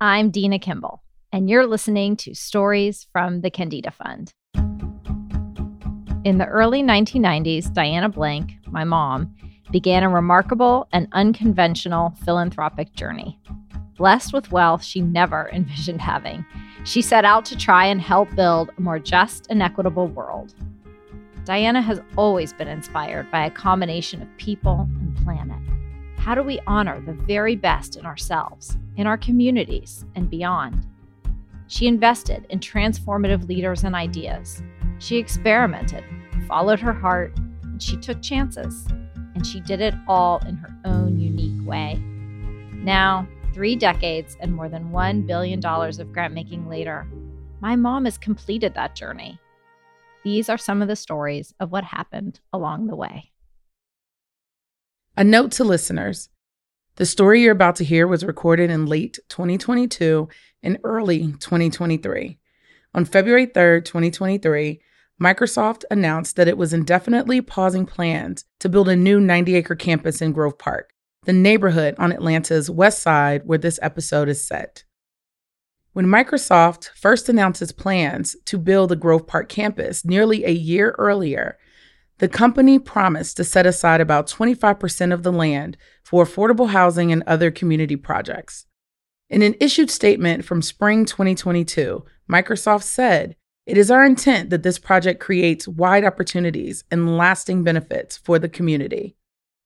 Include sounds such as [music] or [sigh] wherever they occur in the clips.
I'm Dena Kimball, and you're listening to Stories from the Kendeda Fund. In the early 1990s, Diana Blank, my mom, began a remarkable and unconventional philanthropic journey. Blessed with wealth she never [laughs] envisioned having, she set out to try and help build a more just and equitable world. Diana has always been inspired by a combination of people and planet. How do we honor the very best in ourselves, in our communities, and beyond? She invested in transformative leaders and ideas. She experimented, followed her heart, and she took chances. And she did it all in her own unique way. Now, three decades and more than $1 billion of grant making later, my mom has completed that journey. These are some of the stories of what happened along the way. A note to listeners the story you're about to hear was recorded in late 2022 and early 2023. On February 3rd, 2023, Microsoft announced that it was indefinitely pausing plans to build a new 90 acre campus in Grove Park, the neighborhood on Atlanta's west side where this episode is set. When Microsoft first announced its plans to build the Grove Park campus nearly a year earlier, the company promised to set aside about 25% of the land for affordable housing and other community projects. In an issued statement from spring 2022, Microsoft said, It is our intent that this project creates wide opportunities and lasting benefits for the community.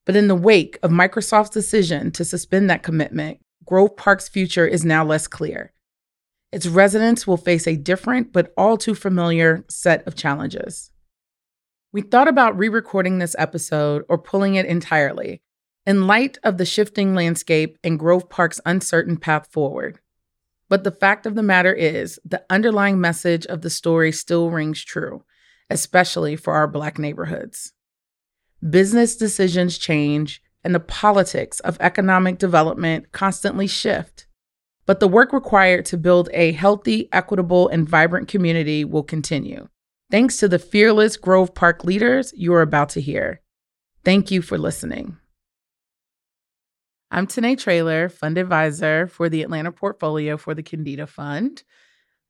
But in the wake of Microsoft's decision to suspend that commitment, Grove Park's future is now less clear. Its residents will face a different but all too familiar set of challenges. We thought about re recording this episode or pulling it entirely in light of the shifting landscape and Grove Park's uncertain path forward. But the fact of the matter is, the underlying message of the story still rings true, especially for our Black neighborhoods. Business decisions change, and the politics of economic development constantly shift. But the work required to build a healthy, equitable, and vibrant community will continue thanks to the fearless Grove Park leaders you are about to hear. Thank you for listening. I'm Tené Traylor, fund advisor for the Atlanta portfolio for the Kendeda Fund.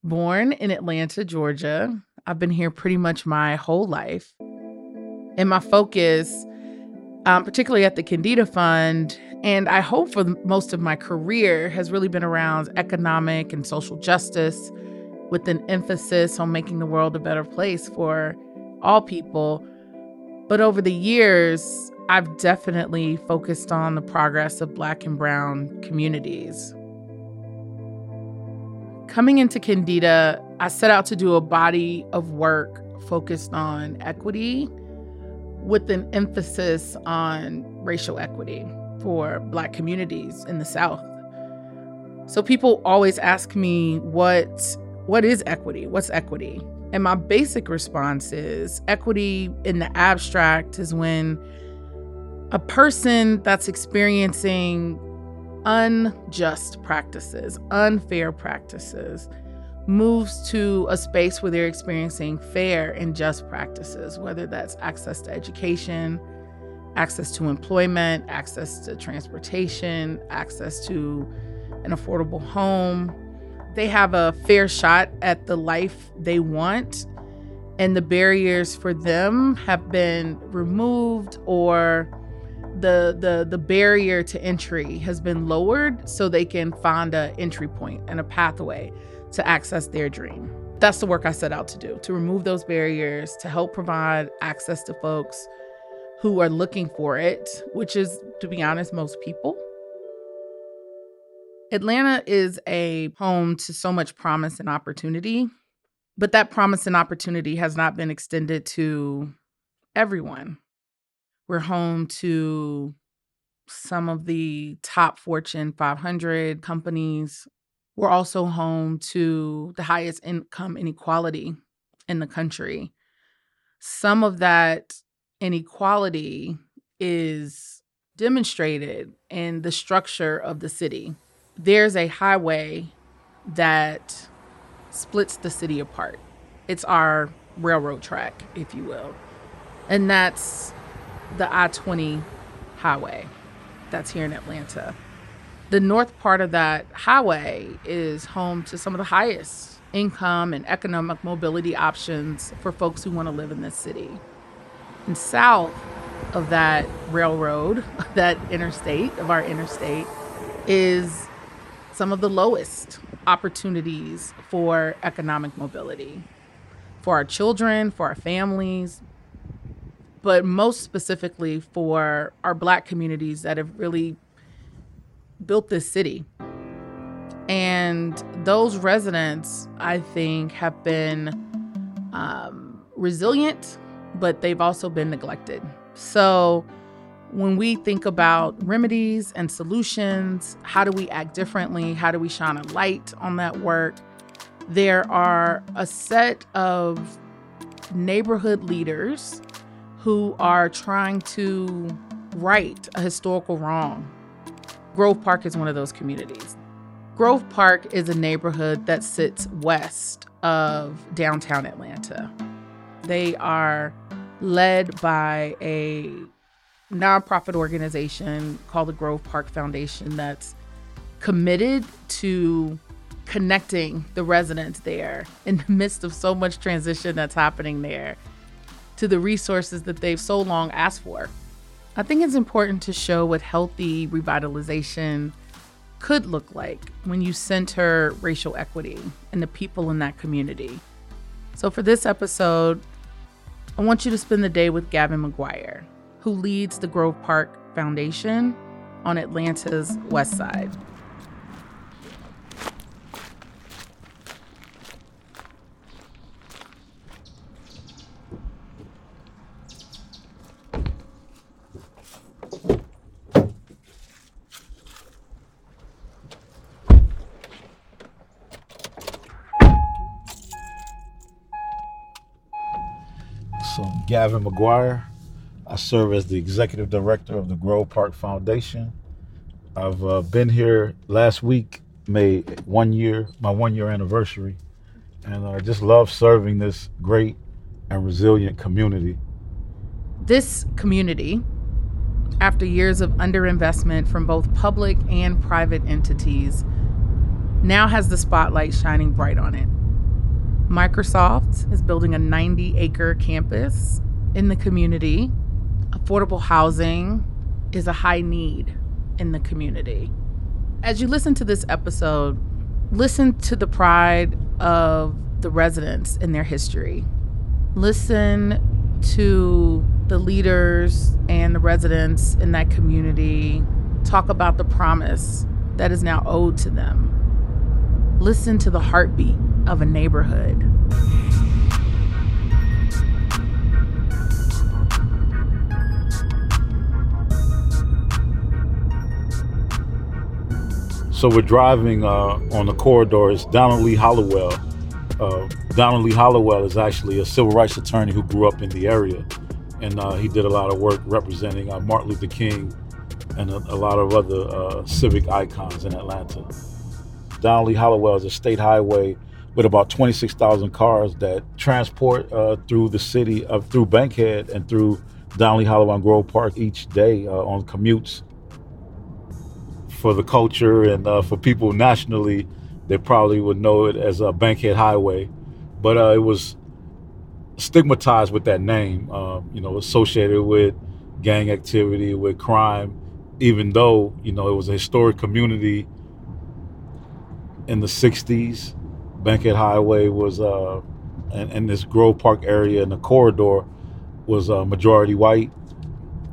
Born in Atlanta, Georgia, I've been here pretty much my whole life. And my focus, um, particularly at the Kendeda Fund, and I hope for most of my career, has really been around economic and social justice with an emphasis on making the world a better place for all people. But over the years, I've definitely focused on the progress of Black and Brown communities. Coming into Kendeda, I set out to do a body of work focused on equity with an emphasis on racial equity for Black communities in the South. So people always ask me what what is equity? What's equity? And my basic response is equity in the abstract is when a person that's experiencing unjust practices, unfair practices, moves to a space where they're experiencing fair and just practices, whether that's access to education, access to employment, access to transportation, access to an affordable home, they have a fair shot at the life they want and the barriers for them have been removed or the the the barrier to entry has been lowered so they can find a entry point and a pathway to access their dream. That's the work I set out to do, to remove those barriers, to help provide access to folks who are looking for it, which is to be honest most people. Atlanta is a home to so much promise and opportunity, but that promise and opportunity has not been extended to everyone. We're home to some of the top Fortune 500 companies. We're also home to the highest income inequality in the country. Some of that inequality is demonstrated in the structure of the city there's a highway that splits the city apart. It's our railroad track, if you will. And that's the I 20 highway that's here in Atlanta. The north part of that highway is home to some of the highest income and economic mobility options for folks who want to live in this city. And south of that railroad, [laughs] that interstate, of our interstate, is some of the lowest opportunities for economic mobility for our children, for our families, but most specifically for our black communities that have really built this city. And those residents, I think, have been um, resilient, but they've also been neglected. So, when we think about remedies and solutions, how do we act differently? How do we shine a light on that work? There are a set of neighborhood leaders who are trying to right a historical wrong. Grove Park is one of those communities. Grove Park is a neighborhood that sits west of downtown Atlanta. They are led by a nonprofit organization called the Grove Park Foundation that's committed to connecting the residents there in the midst of so much transition that's happening there to the resources that they've so long asked for. I think it's important to show what healthy revitalization could look like when you center racial equity and the people in that community. So, for this episode, I want you to spend the day with Gavin McGuire, who leads the Grove Park Foundation on Atlanta's West Side. So, Gavin McGuire. I serve as the executive director of the Grove Park Foundation. I've uh, been here last week, made one year, my one year anniversary, and I just love serving this great and resilient community. This community, after years of underinvestment from both public and private entities, now has the spotlight shining bright on it. Microsoft is building a 90 acre campus in the community. Affordable housing is a high need in the community. As you listen to this episode, listen to the pride of the residents in their history. Listen to the leaders and the residents in that community talk about the promise that is now owed to them. Listen to the heartbeat of a neighborhood. So we're driving uh, on the corridors. Donald Lee Hollowell. Uh, Donald Lee Hollowell is actually a civil rights attorney who grew up in the area, and uh, he did a lot of work representing Martin Luther King and a, a lot of other uh, civic icons in Atlanta. Lee Hollowell is a state highway with about 26,000 cars that transport uh, through the city of through Bankhead and through Lee Hollowell and Grove Park each day uh, on commutes. For the culture and uh, for people nationally, they probably would know it as a Bankhead Highway, but uh, it was stigmatized with that name, um, you know, associated with gang activity, with crime, even though you know it was a historic community in the 60s Bankhead Highway was, uh, and, and this Grove Park area and the corridor was uh, majority white.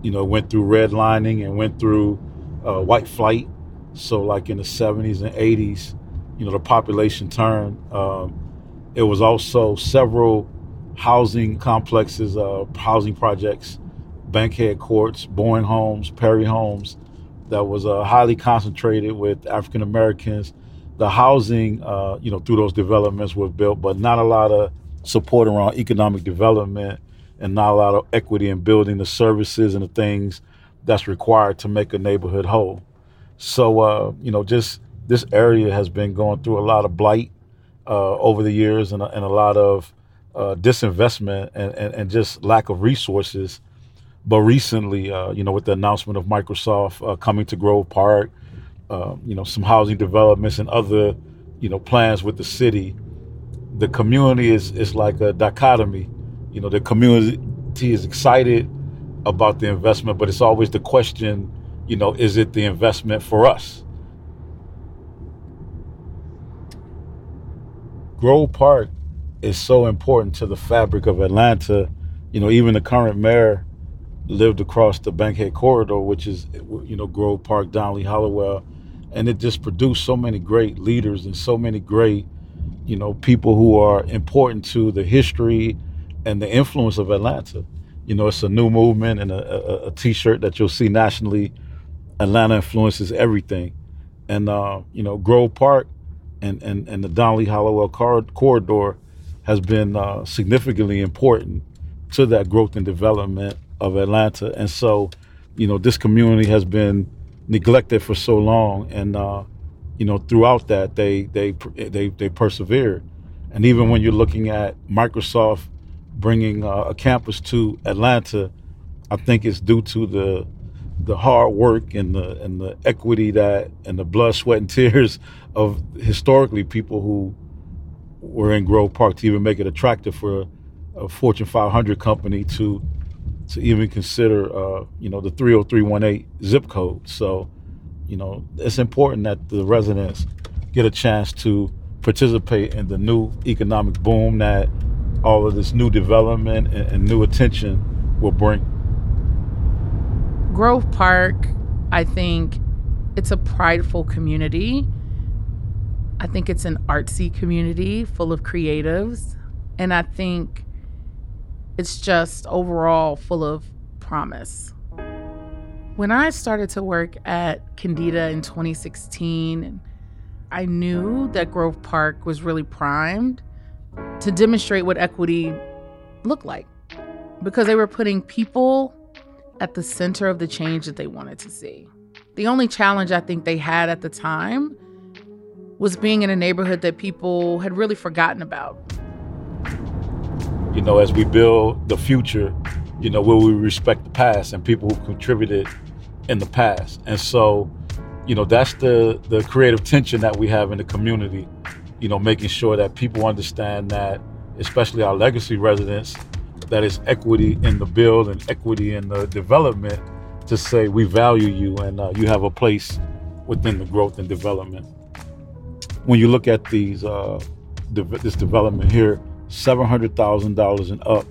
You know, went through redlining and went through uh, white flight. So, like in the 70s and 80s, you know, the population turned. Um, it was also several housing complexes, uh, housing projects, Bankhead Courts, Bowen Homes, Perry Homes, that was uh, highly concentrated with African Americans the housing, uh, you know, through those developments was built, but not a lot of support around economic development and not a lot of equity in building the services and the things that's required to make a neighborhood whole. So, uh, you know, just this area has been going through a lot of blight uh, over the years and, and a lot of uh, disinvestment and, and, and, just lack of resources. But recently, uh, you know, with the announcement of Microsoft uh, coming to Grove Park, uh, you know, some housing developments and other, you know, plans with the city, the community is is like a dichotomy. You know, the community is excited about the investment, but it's always the question, you know, is it the investment for us? Grove Park is so important to the fabric of Atlanta. You know, even the current mayor lived across the Bankhead corridor, which is, you know, Grove Park, Donnelly, Hollowell, and it just produced so many great leaders and so many great, you know, people who are important to the history and the influence of Atlanta. You know, it's a new movement and a, a, a T-shirt that you'll see nationally. Atlanta influences everything, and uh, you know, Grove Park and and and the Donald Lee Hollowell corridor has been uh, significantly important to that growth and development of Atlanta. And so, you know, this community has been neglected for so long, and uh, you know, throughout that, they they they they persevered. And even when you're looking at Microsoft bringing uh, a campus to Atlanta, I think it's due to the the hard work and the and the equity that and the blood, sweat, and [laughs] tears of historically people who were in Grove Park to even make it attractive for a, a Fortune 500 company to to even consider, uh, you know, the 30318 zip code. So, you know, it's important that the residents get a chance to participate in the new economic boom that all of this new development and, and new attention will bring. Grove Park, I think it's a prideful community. I think it's an artsy community full of creatives. And I think it's just overall full of promise. When I started to work at Kendeda in 2016, I knew that Grove Park was really primed to demonstrate what equity looked like because they were putting people at the center of the change that they wanted to see. The only challenge I think they had at the time was being in a neighborhood that people had really forgotten about. You know, as we build the future, you know, will we respect the past and people who contributed in the past? And so, you know, that's the the creative tension that we have in the community. You know, making sure that people understand that, especially our legacy residents, that is equity in the build and equity in the development to say we value you and uh, you have a place within the growth and development. When you look at these uh, de- this development here, seven hundred thousand dollars and up,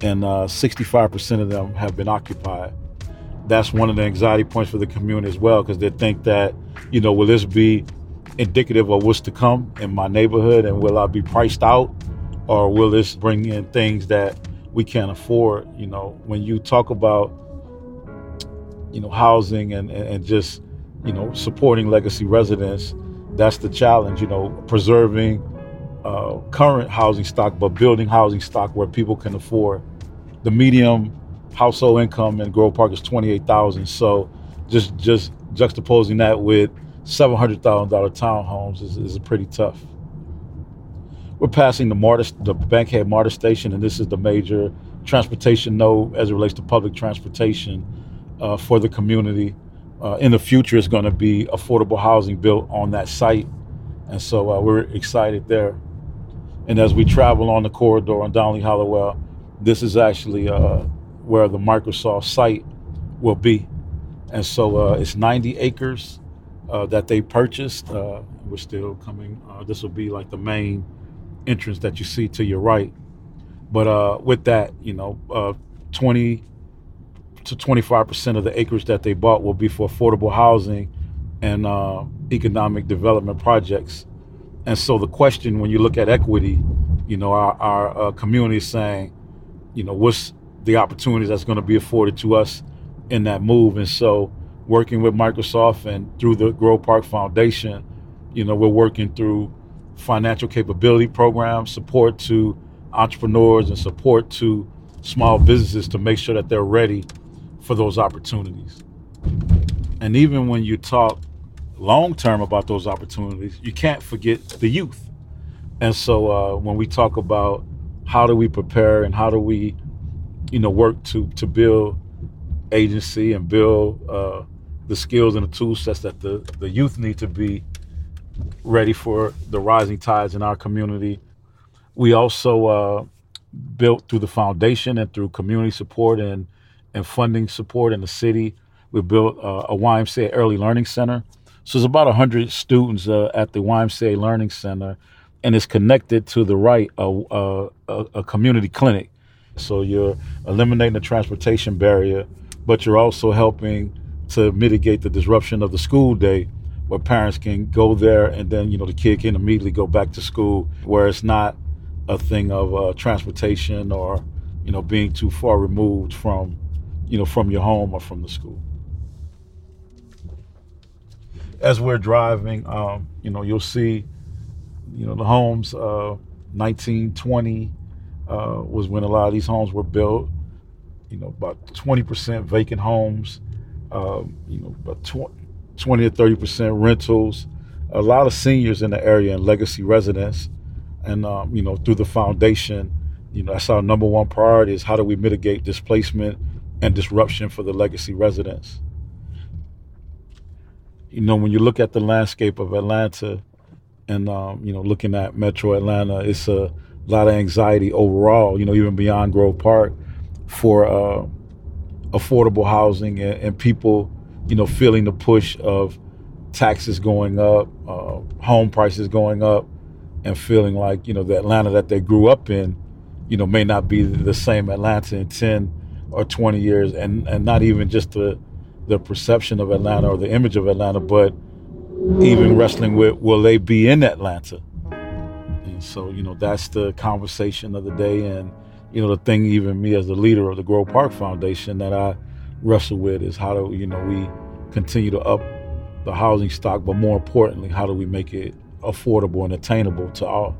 and uh, sixty-five percent of them have been occupied. That's one of the anxiety points for the community as well, because they think that you know will this be indicative of what's to come in my neighborhood, and will I be priced out, or will this bring in things that we can't afford? You know, when you talk about you know housing and and just you know supporting legacy residents, that's the challenge. You know, preserving uh, current housing stock, but building housing stock where people can afford. The medium household income in Grove Park is twenty eight thousand. So just just juxtaposing that with seven hundred thousand dollar townhomes is, is pretty tough. We're passing the MARTA, the Bankhead MARTA station, and this is the major transportation node as it relates to public transportation uh, for the community. Uh, in the future, it's going to be affordable housing built on that site, and so uh, we're excited there. And as we travel on the corridor on Donald Lee Hollowell, this is actually uh, where the Microsoft site will be. And so uh, it's 90 acres uh, that they purchased. We're still coming. This will be like the main entrance that you see to your right. But uh, with that, you know, uh, 20 to 25% of the acres that they bought will be for affordable housing and economic development projects and so the question, when you look at equity, you know, our, our uh, community is saying, you know, what's the opportunities that's going to be afforded to us in that move? And so working with Microsoft and through the Grove Park Foundation, you know, we're working through financial capability programs, support to entrepreneurs and support to small businesses to make sure that they're ready for those opportunities. And even when you talk long term about those opportunities, you can't forget the youth. And so uh, when we talk about how do we prepare and how do we, you know, work to to build agency and build uh, the skills and the tool sets that the, the youth need to be ready for the rising tides in our community. We also uh, built through the foundation and through community support and, and funding support in the city. We built uh, a YMCA Early Learning Center. So there's about 100 students uh, at the YMCA Learning Center, and it's connected to the right a, a, a community clinic. So you're eliminating the transportation barrier, but you're also helping to mitigate the disruption of the school day where parents can go there and then you know the kid can immediately go back to school where it's not a thing of uh, transportation or you know being too far removed from you know from your home or from the school. As we're driving um, you know you'll see you know the homes uh, 1920 uh, was when a lot of these homes were built. You know about 20% vacant homes um, you know about 20 20 or 30 percent rentals. A lot of seniors in the area and legacy residents, and um, you know through the foundation, you know that's our number one priority is how do we mitigate displacement and disruption for the legacy residents. You know when you look at the landscape of Atlanta, and um, you know looking at Metro Atlanta, it's a lot of anxiety overall. You know even beyond Grove Park for uh, affordable housing and, and people you know, feeling the push of taxes going up, uh, home prices going up, and feeling like, you know, the Atlanta that they grew up in, you know, may not be the same Atlanta in 10 or 20 years, and, and not even just the, the perception of Atlanta or the image of Atlanta, but even wrestling with will they be in Atlanta? And so, you know, that's the conversation of the day. And, you know, the thing, even me as the leader of the Grove Park Foundation, that I wrestle with is how do you know we continue to up the housing stock, but more importantly, how do we make it affordable and attainable to all?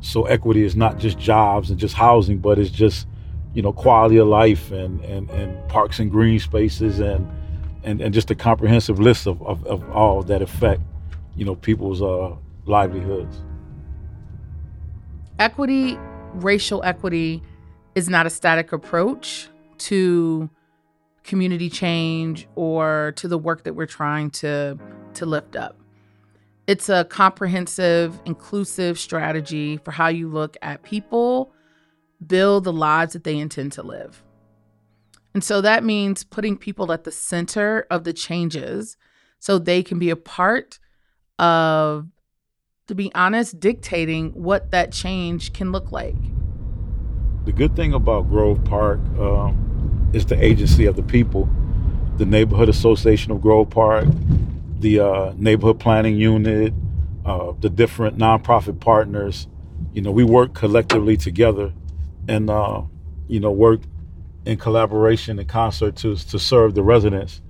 So equity is not just jobs and just housing, but it's just you know quality of life and and, and parks and green spaces and and, and just a comprehensive list of, of, of all that affect you know people's uh, livelihoods. Equity, racial equity, is not a static approach to community change or to the work that we're trying to to lift up. It's a comprehensive, inclusive strategy for how you look at people, build the lives that they intend to live. And so that means putting people at the center of the changes so they can be a part of, to be honest, dictating what that change can look like. The good thing about Grove Park, um, is the agency of the people. The Neighborhood Association of Grove Park, the uh, Neighborhood Planning Unit, uh, the different nonprofit partners. You know, we work collectively together and, uh, you know, work in collaboration and concert to, to serve the residents.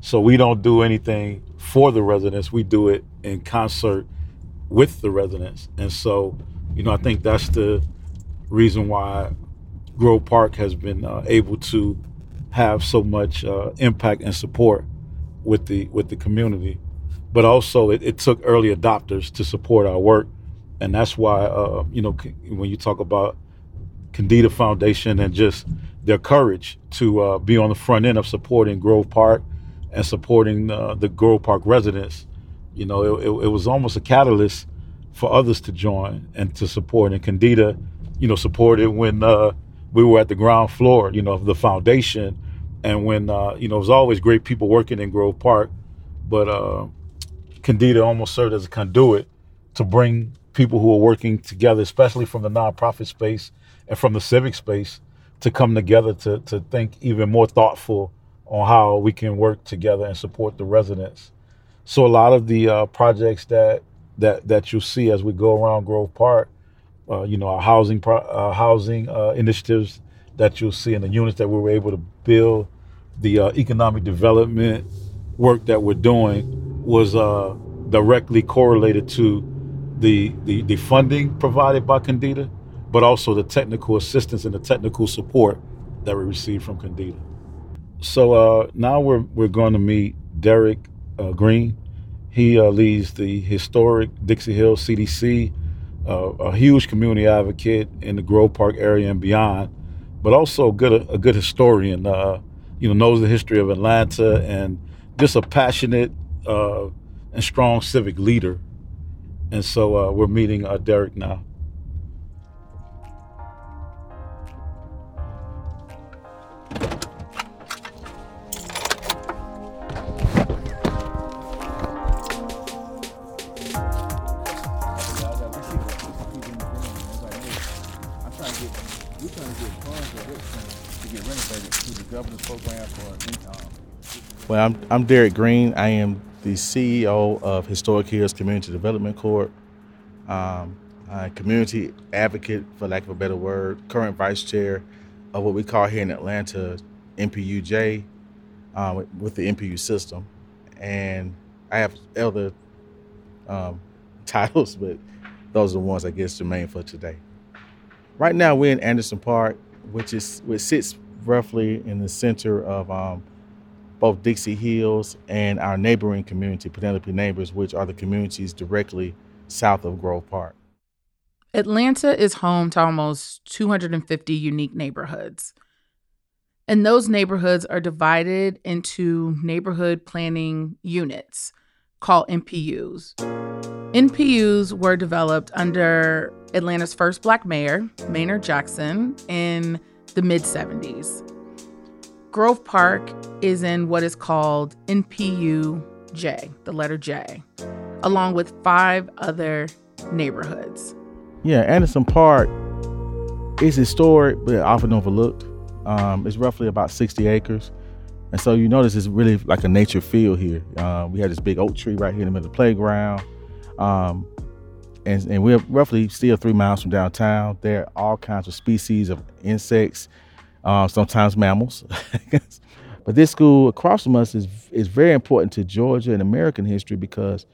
So we don't do anything for the residents, we do it in concert with the residents. And so, you know, I think that's the reason why Grove Park has been uh, able to have so much uh, impact and support with the with the community. But also, it, it, took early adopters to support our work, and that's why uh, you know when you talk about Kendeda Foundation and just their courage to uh, be on the front end of supporting Grove Park and supporting uh, the Grove Park residents, you know, it, it, it, was almost a catalyst for others to join and to support. And Kendeda, you know, supported when uh, we were at the ground floor, you know, of the foundation. And when, uh, you know, it was always great people working in Grove Park, but uh, Kendeda almost served as a conduit to bring people who are working together, especially from the nonprofit space and from the civic space, to come together to, to think even more thoughtful on how we can work together and support the residents. So a lot of the uh, projects that that that you see as we go around Grove Park uh, you know, our housing pro- uh, housing uh, initiatives that you'll see in the units that we were able to build, the uh, economic development work that we're doing was uh, directly correlated to the, the, the funding provided by Kendeda, but also the technical assistance and the technical support that we received from Kendeda. So uh, now we're we're going to meet Derek Green. He leads the historic Dixie Hill CDC a huge community advocate in the Grove Park area and beyond, but also a good a good historian. Uh, you know, knows the history of Atlanta and just a passionate uh, and strong civic leader. And so uh, we're meeting uh, Derek now. Well, I'm, I'm Derek Green. I am the CEO of Historic Hills Community Development Corp. Um, I'm a community advocate, for lack of a better word, current vice chair of what we call here in Atlanta NPUJ um, with the NPU system. And I have other um, [laughs] titles, but those are the ones I guess germane for today. Right now, we're in Anderson Park, which is which sits roughly in the center of um, both Dixie Hills and our neighboring community, Penelope Neighbors, which are the communities directly south of Grove Park. Atlanta is home to almost 250 unique neighborhoods. And those neighborhoods are divided into neighborhood planning units called NPUs. NPUs were developed under Atlanta's first black mayor, Maynard Jackson, in the mid 70s. Grove Park is in what is called NPU J, the letter J, along with five other neighborhoods. Yeah, Anderson Park is historic but often overlooked. Um, it's roughly about 60 acres. And so you notice it's really like a nature field here. Uh, we have this big oak tree right here in the middle of the playground. Um, and, and, we're roughly still three miles from downtown. There are all kinds of species of insects uh, sometimes mammals. [laughs] but this school across from us is is very important to Georgia and American history because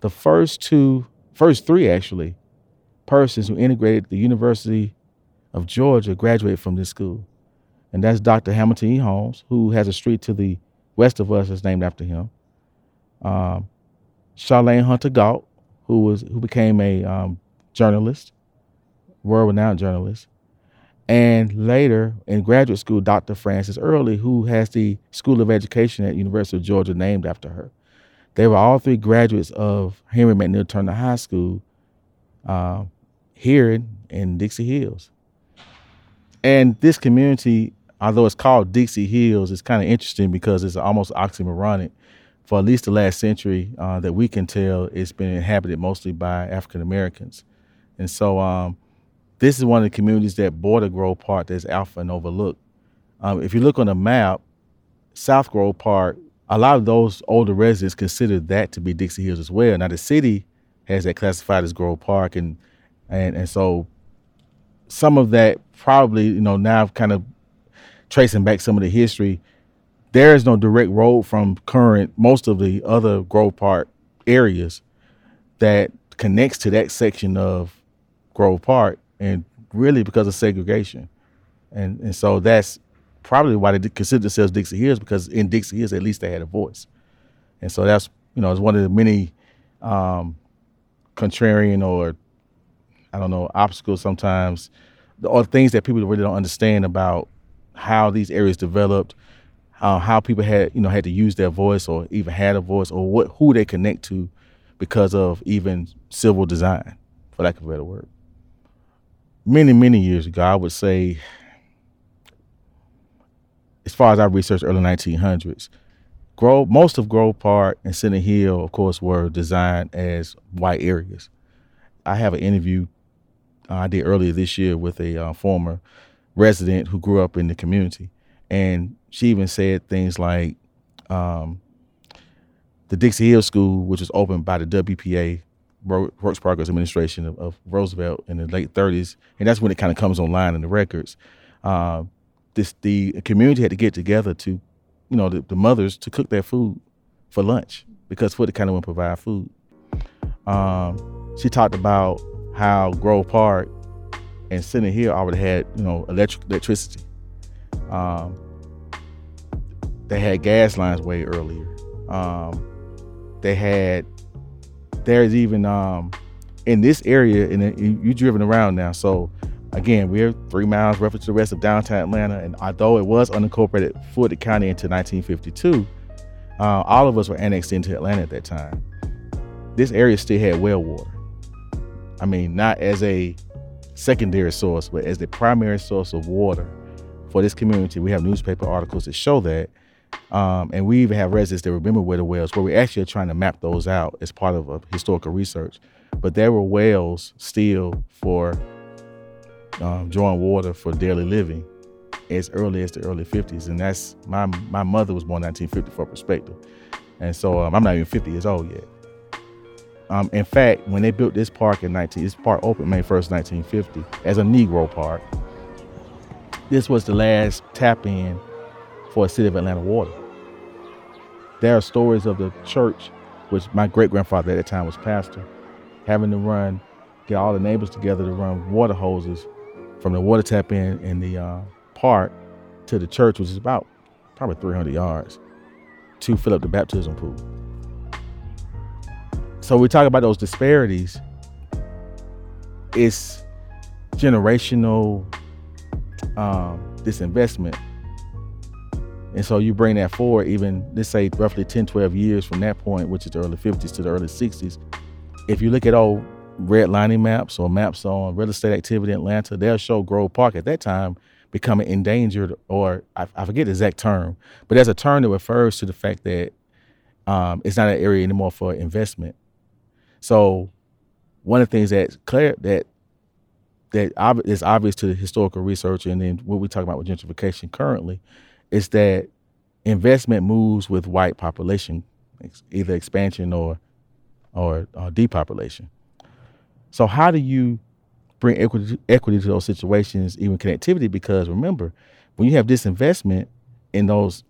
the first two, first three actually, persons who integrated the University of Georgia graduated from this school, and that's Dr. Hamilton E. Holmes, who has a street to the west of us that's named after him. Um, Charlayne Hunter Gault, who was who became a um, journalist, world-renowned journalist, and later in graduate school, Dr. Frances Early, who has the School of Education at University of Georgia named after her. They were all three graduates of Henry McNeil Turner High School uh, here in, in Dixie Hills. And this community, although it's called Dixie Hills, it's kind of interesting because it's almost oxymoronic. For at least the last century uh, that we can tell, it's been inhabited mostly by African Americans. And so um, this is one of the communities that border Grove Park that's alpha and overlooked. Um, if you look on the map, South Grove Park, a lot of those older residents consider that to be Dixie Hills as well. Now the city has that classified as Grove Park, and and and so some of that probably you know now kind of tracing back some of the history. There is no direct road from current most of the other Grove Park areas that connects to that section of Grove Park and really because of segregation. And and so that's probably why they consider themselves Dixie Hills because in Dixie Hills at least they had a voice. And so that's you know it's one of the many um, contrarian or I don't know obstacles sometimes or things that people really don't understand about how these areas developed, uh, how people had you know had to use their voice or even had a voice or what who they connect to because of even civil design, for lack of a better word many, many years ago, I would say, as far as I researched early 1900s, Grove, most of Grove Park and Center Hill, of course, were designed as white areas. I have an interview uh, I did earlier this year with a uh, former resident who grew up in the community, and she even said things like um, the Dixie Hill School, which was opened by the WPA Works Progress Administration of, of, Roosevelt in the late 30s, and that's when it kind of comes online in the records. Uh, this the community had to get together to, you know, the, the mothers to cook their food for lunch because Foot kind of wouldn't provide food. Um, she talked about how Grove Park and Center Hill already had, you know, electric electricity. Um, they had gas lines way earlier. Um, they had there's even um, in this area, and you, have driven around now. So again, we're three miles roughly to the rest of downtown Atlanta, and although it was unincorporated Fulton County until 1952, uh, all of us were annexed into Atlanta at that time. This area still had well water. I mean, not as a secondary source, but as the primary source of water for this community. We have newspaper articles that show that. Um, and we even have residents that remember where the wells where we actually are trying to map those out as part of a historical research. But there were wells still for um, drawing water for daily living as early as the early 50s. And that's my my mother was born 1950 for perspective. And so um, I'm not even 50 years old yet. Um, in fact, when they built this park in 19, this park opened May 1st, 1950, as a Negro park. This was the last tap in for a city of Atlanta water. There are stories of the church, which my great grandfather at that time was pastor, having to run, get all the neighbors together to run water hoses from the water tap in in the uh, park to the church, which is about probably 300 yards, to fill up the baptism pool. So we talk about those disparities. It's generational um, disinvestment. And so you bring that forward, even let's say roughly 10, 12 years from that point, which is the early 50s to the early 60s. If you look at old redlining maps or maps on real estate activity in Atlanta, they'll show Grove Park at that time becoming endangered, or I, I forget the exact term, but there's a term that refers to the fact that um, it's not an area anymore for investment. So one of the things that clear that that is obvious to the historical research and then what we talk about with gentrification currently is that investment moves with white population, either expansion or or uh, depopulation. So how do you bring equity equity to those situations, even connectivity? Because remember, when you have disinvestment in those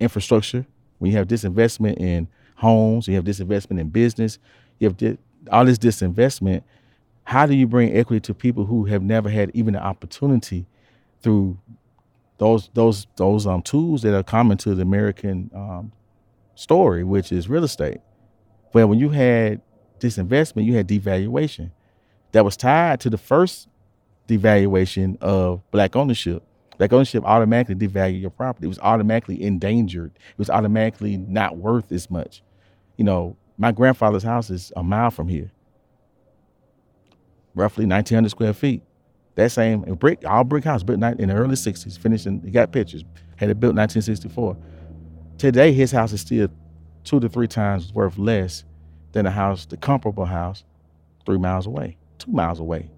infrastructure, when you have disinvestment in homes, you have disinvestment in business, you have di- all this disinvestment. How do you bring equity to people who have never had even the opportunity through those those those um, tools that are common to the American um, story, which is real estate? Well, when you had disinvestment, you had devaluation that was tied to the first devaluation of black ownership. Black ownership automatically devalued your property. It was automatically endangered. It was automatically not worth as much. You know, my grandfather's house is a mile from here, roughly 1,900 square feet. That same brick, all brick house, built in the early 60s, finished in, he got pictures, had it built in 1964. Today, his house is still two to three times worth less than a house, the comparable house, three miles away, two miles away.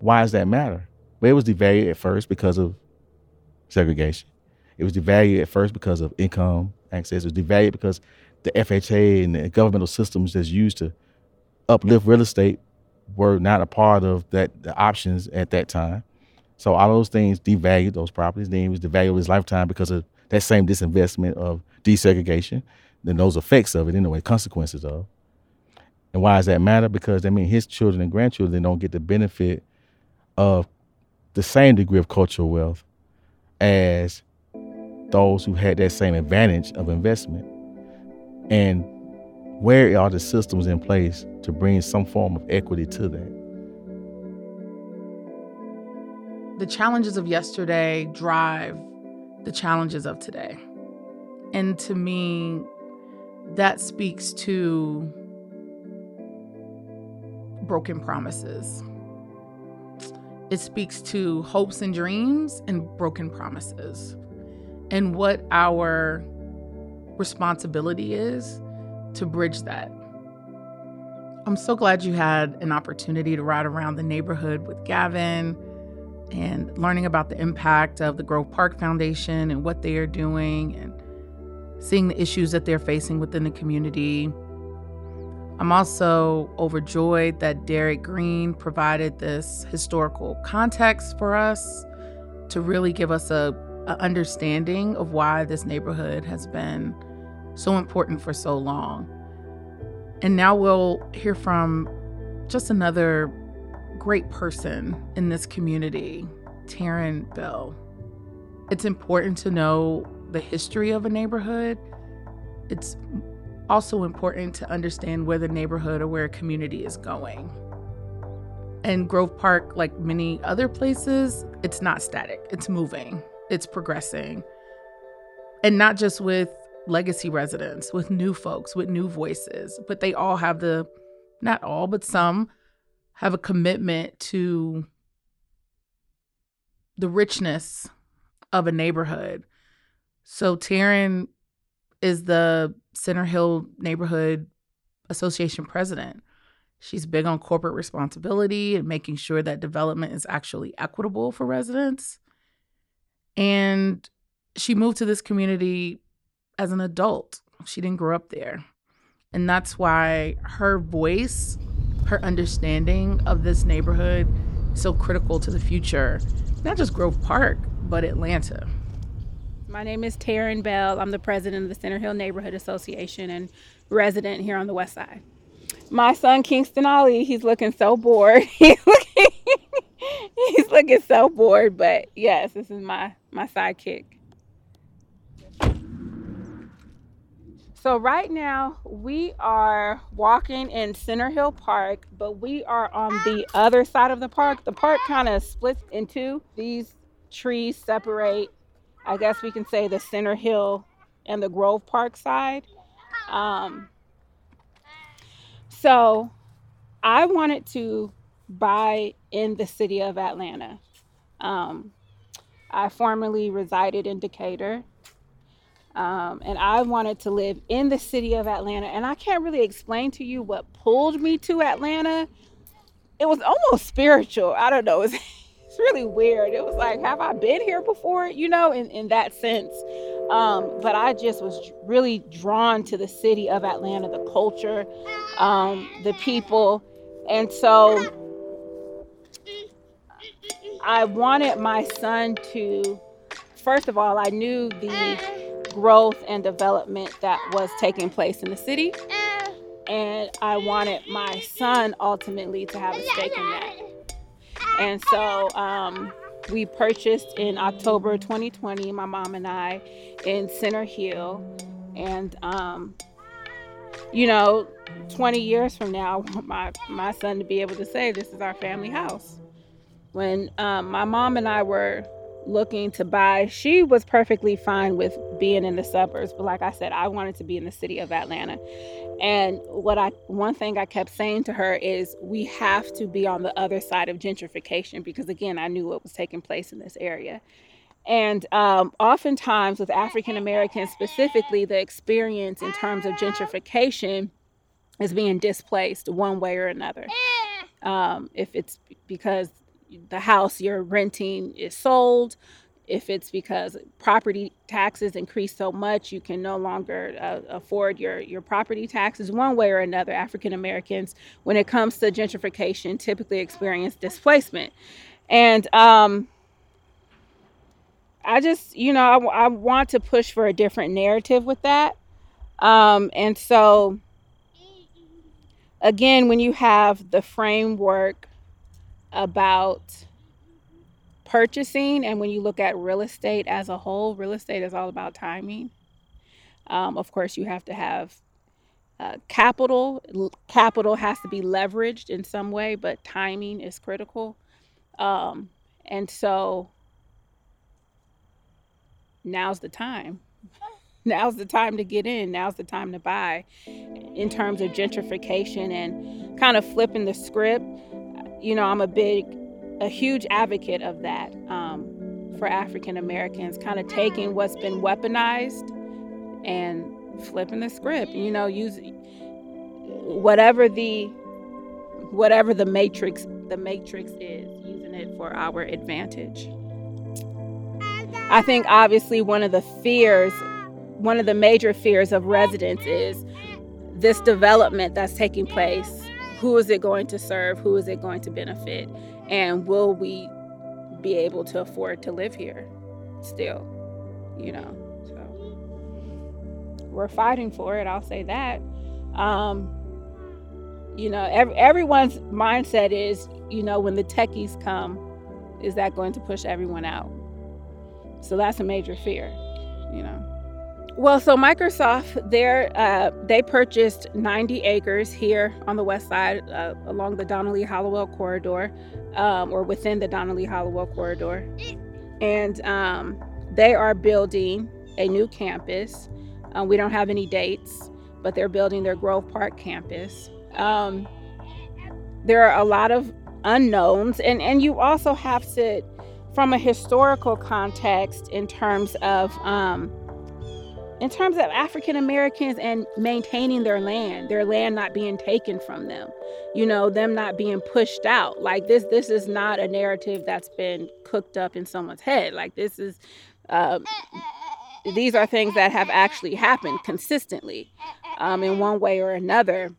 Why does that matter? Well, it was devalued at first because of segregation. It was devalued at first because of income access. It was devalued because the FHA and the governmental systems that's used to uplift real estate were not a part of that the options at that time. So all those things devalued those properties. Then he was devalued his lifetime because of that same disinvestment of desegregation, then those effects of it anyway, consequences of. And why does that matter? Because I mean his children and grandchildren don't get the benefit of the same degree of cultural wealth as those who had that same advantage of investment. And where are the systems in place to bring some form of equity to that? The challenges of yesterday drive the challenges of today. And to me, that speaks to broken promises. It speaks to hopes and dreams and broken promises, and what our responsibility is to bridge that. I'm so glad you had an opportunity to ride around the neighborhood with Gavin and learning about the impact of the Grove Park Foundation and what they are doing and seeing the issues that they're facing within the community. I'm also overjoyed that Derek Green provided this historical context for us to really give us a a understanding of why this neighborhood has been so important for so long. And now we'll hear from just another great person in this community, Taryn Bell. It's important to know the history of a neighborhood. It's also important to understand where the neighborhood or where a community is going. And Grove Park, like many other places, it's not static, it's moving it's progressing. And not just with legacy residents, with new folks, with new voices, but they all have the, not all, but some have a commitment to the richness of a neighborhood. So Taryn is the Center Hill Neighborhood Association president. She's big on corporate responsibility and making sure that development is actually equitable for residents. And she moved to this community as an adult. She didn't grow up there. And that's why her voice, her understanding of this neighborhood is so critical to the future, not just Grove Park, but Atlanta. My name is Taryn Bell. I'm the president of the Center Hill Neighborhood Association and resident here on the west side. My son Kingston Ali, he's looking so bored. [laughs] he's looking [laughs] he's looking so bored, but yes, this is my my sidekick. So right now we are walking in Center Hill Park, but we are on the other side of the park. The park kind of splits in two. These trees separate I guess we can say the Center Hill and the Grove Park side. Um, so I wanted to buy in the city of Atlanta. Um, I formerly resided in Decatur. Um, and I wanted to live in the city of Atlanta. And I can't really explain to you what pulled me to Atlanta. It was almost spiritual. I don't know. It's, [laughs] it's really weird. It was like, have I been here before? You know, in, in that sense. Um, but I just was really drawn to the city of Atlanta, the culture, um, the people. And so I wanted my son to, first of all, I knew the growth and development that was taking place in the city. And I wanted my son ultimately to have a stake in that. And so um, we purchased in October 2020, my mom and I, in Center Hill. And, um, you know, 20 years from now, I [laughs] want my, my son to be able to say, This is our family house. When um, my mom and I were looking to buy, she was perfectly fine with being in the suburbs. But like I said, I wanted to be in the city of Atlanta. And what I one thing I kept saying to her is we have to be on the other side of gentrification because again, I knew what was taking place in this area. And um, oftentimes with African Americans specifically, the experience in terms of gentrification is being displaced one way or another. Um, if it's because the house you're renting is sold, if it's because property taxes increase so much you can no longer uh, afford your, your property taxes one way or another african americans. When it comes to gentrification typically experience displacement. And um, i just you know I, I, want to push for a different narrative with that. Um, and so again when you have the framework about purchasing and when you look at real estate as a whole, real estate is all about timing. Um, of course, you have to have uh, capital. Capital has to be leveraged in some way, but timing is critical. Um, and so now's the time. [laughs] now's the time to get in. Now's the time to buy. In terms of gentrification and kind of flipping the script, you know, I'm a big a huge advocate of that um, for African Americans, kind of taking what's been weaponized and flipping the script. You know, use whatever the whatever the matrix the matrix is, using it for our advantage. I think obviously one of the fears, one of the major fears of residents is this development that's taking place. Who is it going to serve? Who is it going to benefit? And will we be able to afford to live here still? You know, so we're fighting for it, I'll say that. Um, you know, every, everyone's mindset is, you know, when the techies come, is that going to push everyone out? So that's a major fear, you know. Well, so Microsoft, they uh, they purchased 90 acres here on the west side uh, along the Donald Lee Hollowell corridor, um, or within the Donald Lee Hollowell corridor, and um, they are building a new campus. Um, we don't have any dates, but they're building their Grove Park campus. Um, there are a lot of unknowns, and, and you also have to, from a historical context, in terms of um, in terms of African Americans and maintaining their land, their land not being taken from them, you know, them not being pushed out. Like this, this is not a narrative that's been cooked up in someone's head. Like this is, uh, these are things that have actually happened consistently, um, in one way or another.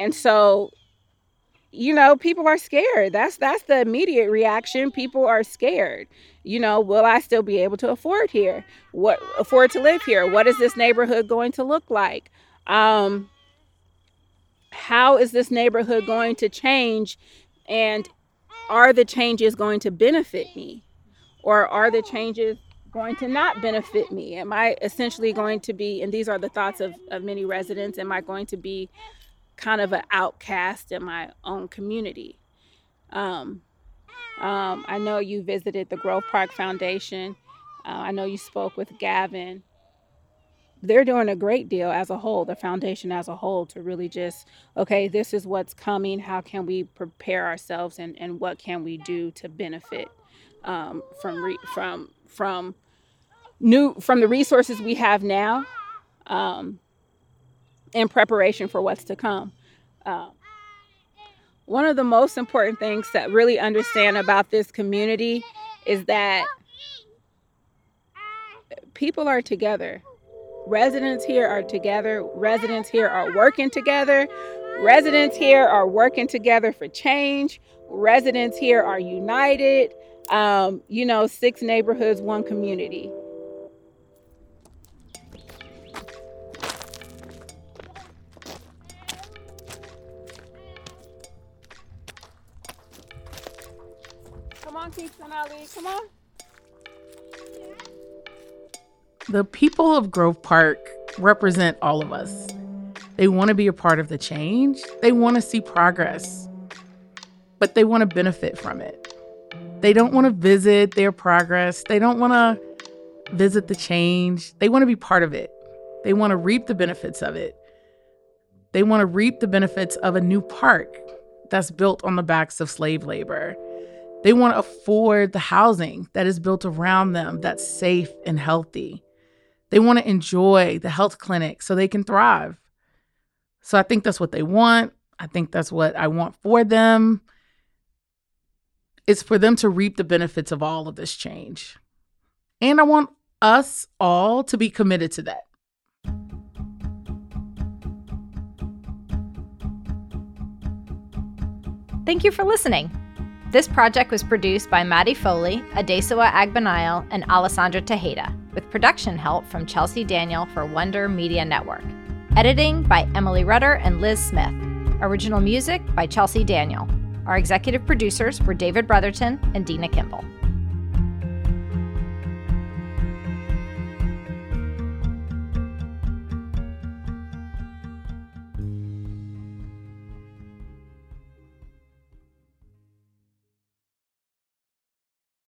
And so you know people are scared that's that's the immediate reaction people are scared you know will i still be able to afford here? What afford to live here? What is this neighborhood going to look like? Um how is this neighborhood going to change? And are the changes going to benefit me? Or are the changes going to not benefit me? Am i essentially going to be and these are the thoughts of, of many residents am i going to be kind of an outcast in my own community. Um, um, I know you visited the Grove Park Foundation. Uh, I know you spoke with Gavin. They're doing a great deal as a whole, the foundation as a whole, to really just, okay, this is what's coming. How can we prepare ourselves and, and what can we do to benefit um, from, re- from, from new, from the resources we have now um, in preparation for what's to come. Uh, one of the most important things to really understand about this community is that people are together. Residents here are together. Residents here are working together. Residents here are working together for change. Residents here are united. Um, you know, six neighborhoods, one community. Come on. The people of Grove Park represent all of us. They want to be a part of the change, they want to see progress, but they want to benefit from it. They don't want to visit their progress, they don't want to visit the change. They want to be part of it, they want to reap the benefits of it. They want to reap the benefits of a new park that's built on the backs of slave labor. They want to afford the housing that is built around them that's safe and healthy. They want to enjoy the health clinic so they can thrive. So I think that's what they want. I think that's what I want for them. It's for them to reap the benefits of all of this change. And I want us all to be committed to that. Thank you for listening. This project was produced by Maddie Foley, Adesuwa Agbanile, and Alessandra Tejeda, with production help from Chelsea Daniel for Wonder Media Network. Editing by Emily Rudder and Liz Smith. Original music by Chelsea Daniel. Our executive producers were David Brotherton and Dena Kimball.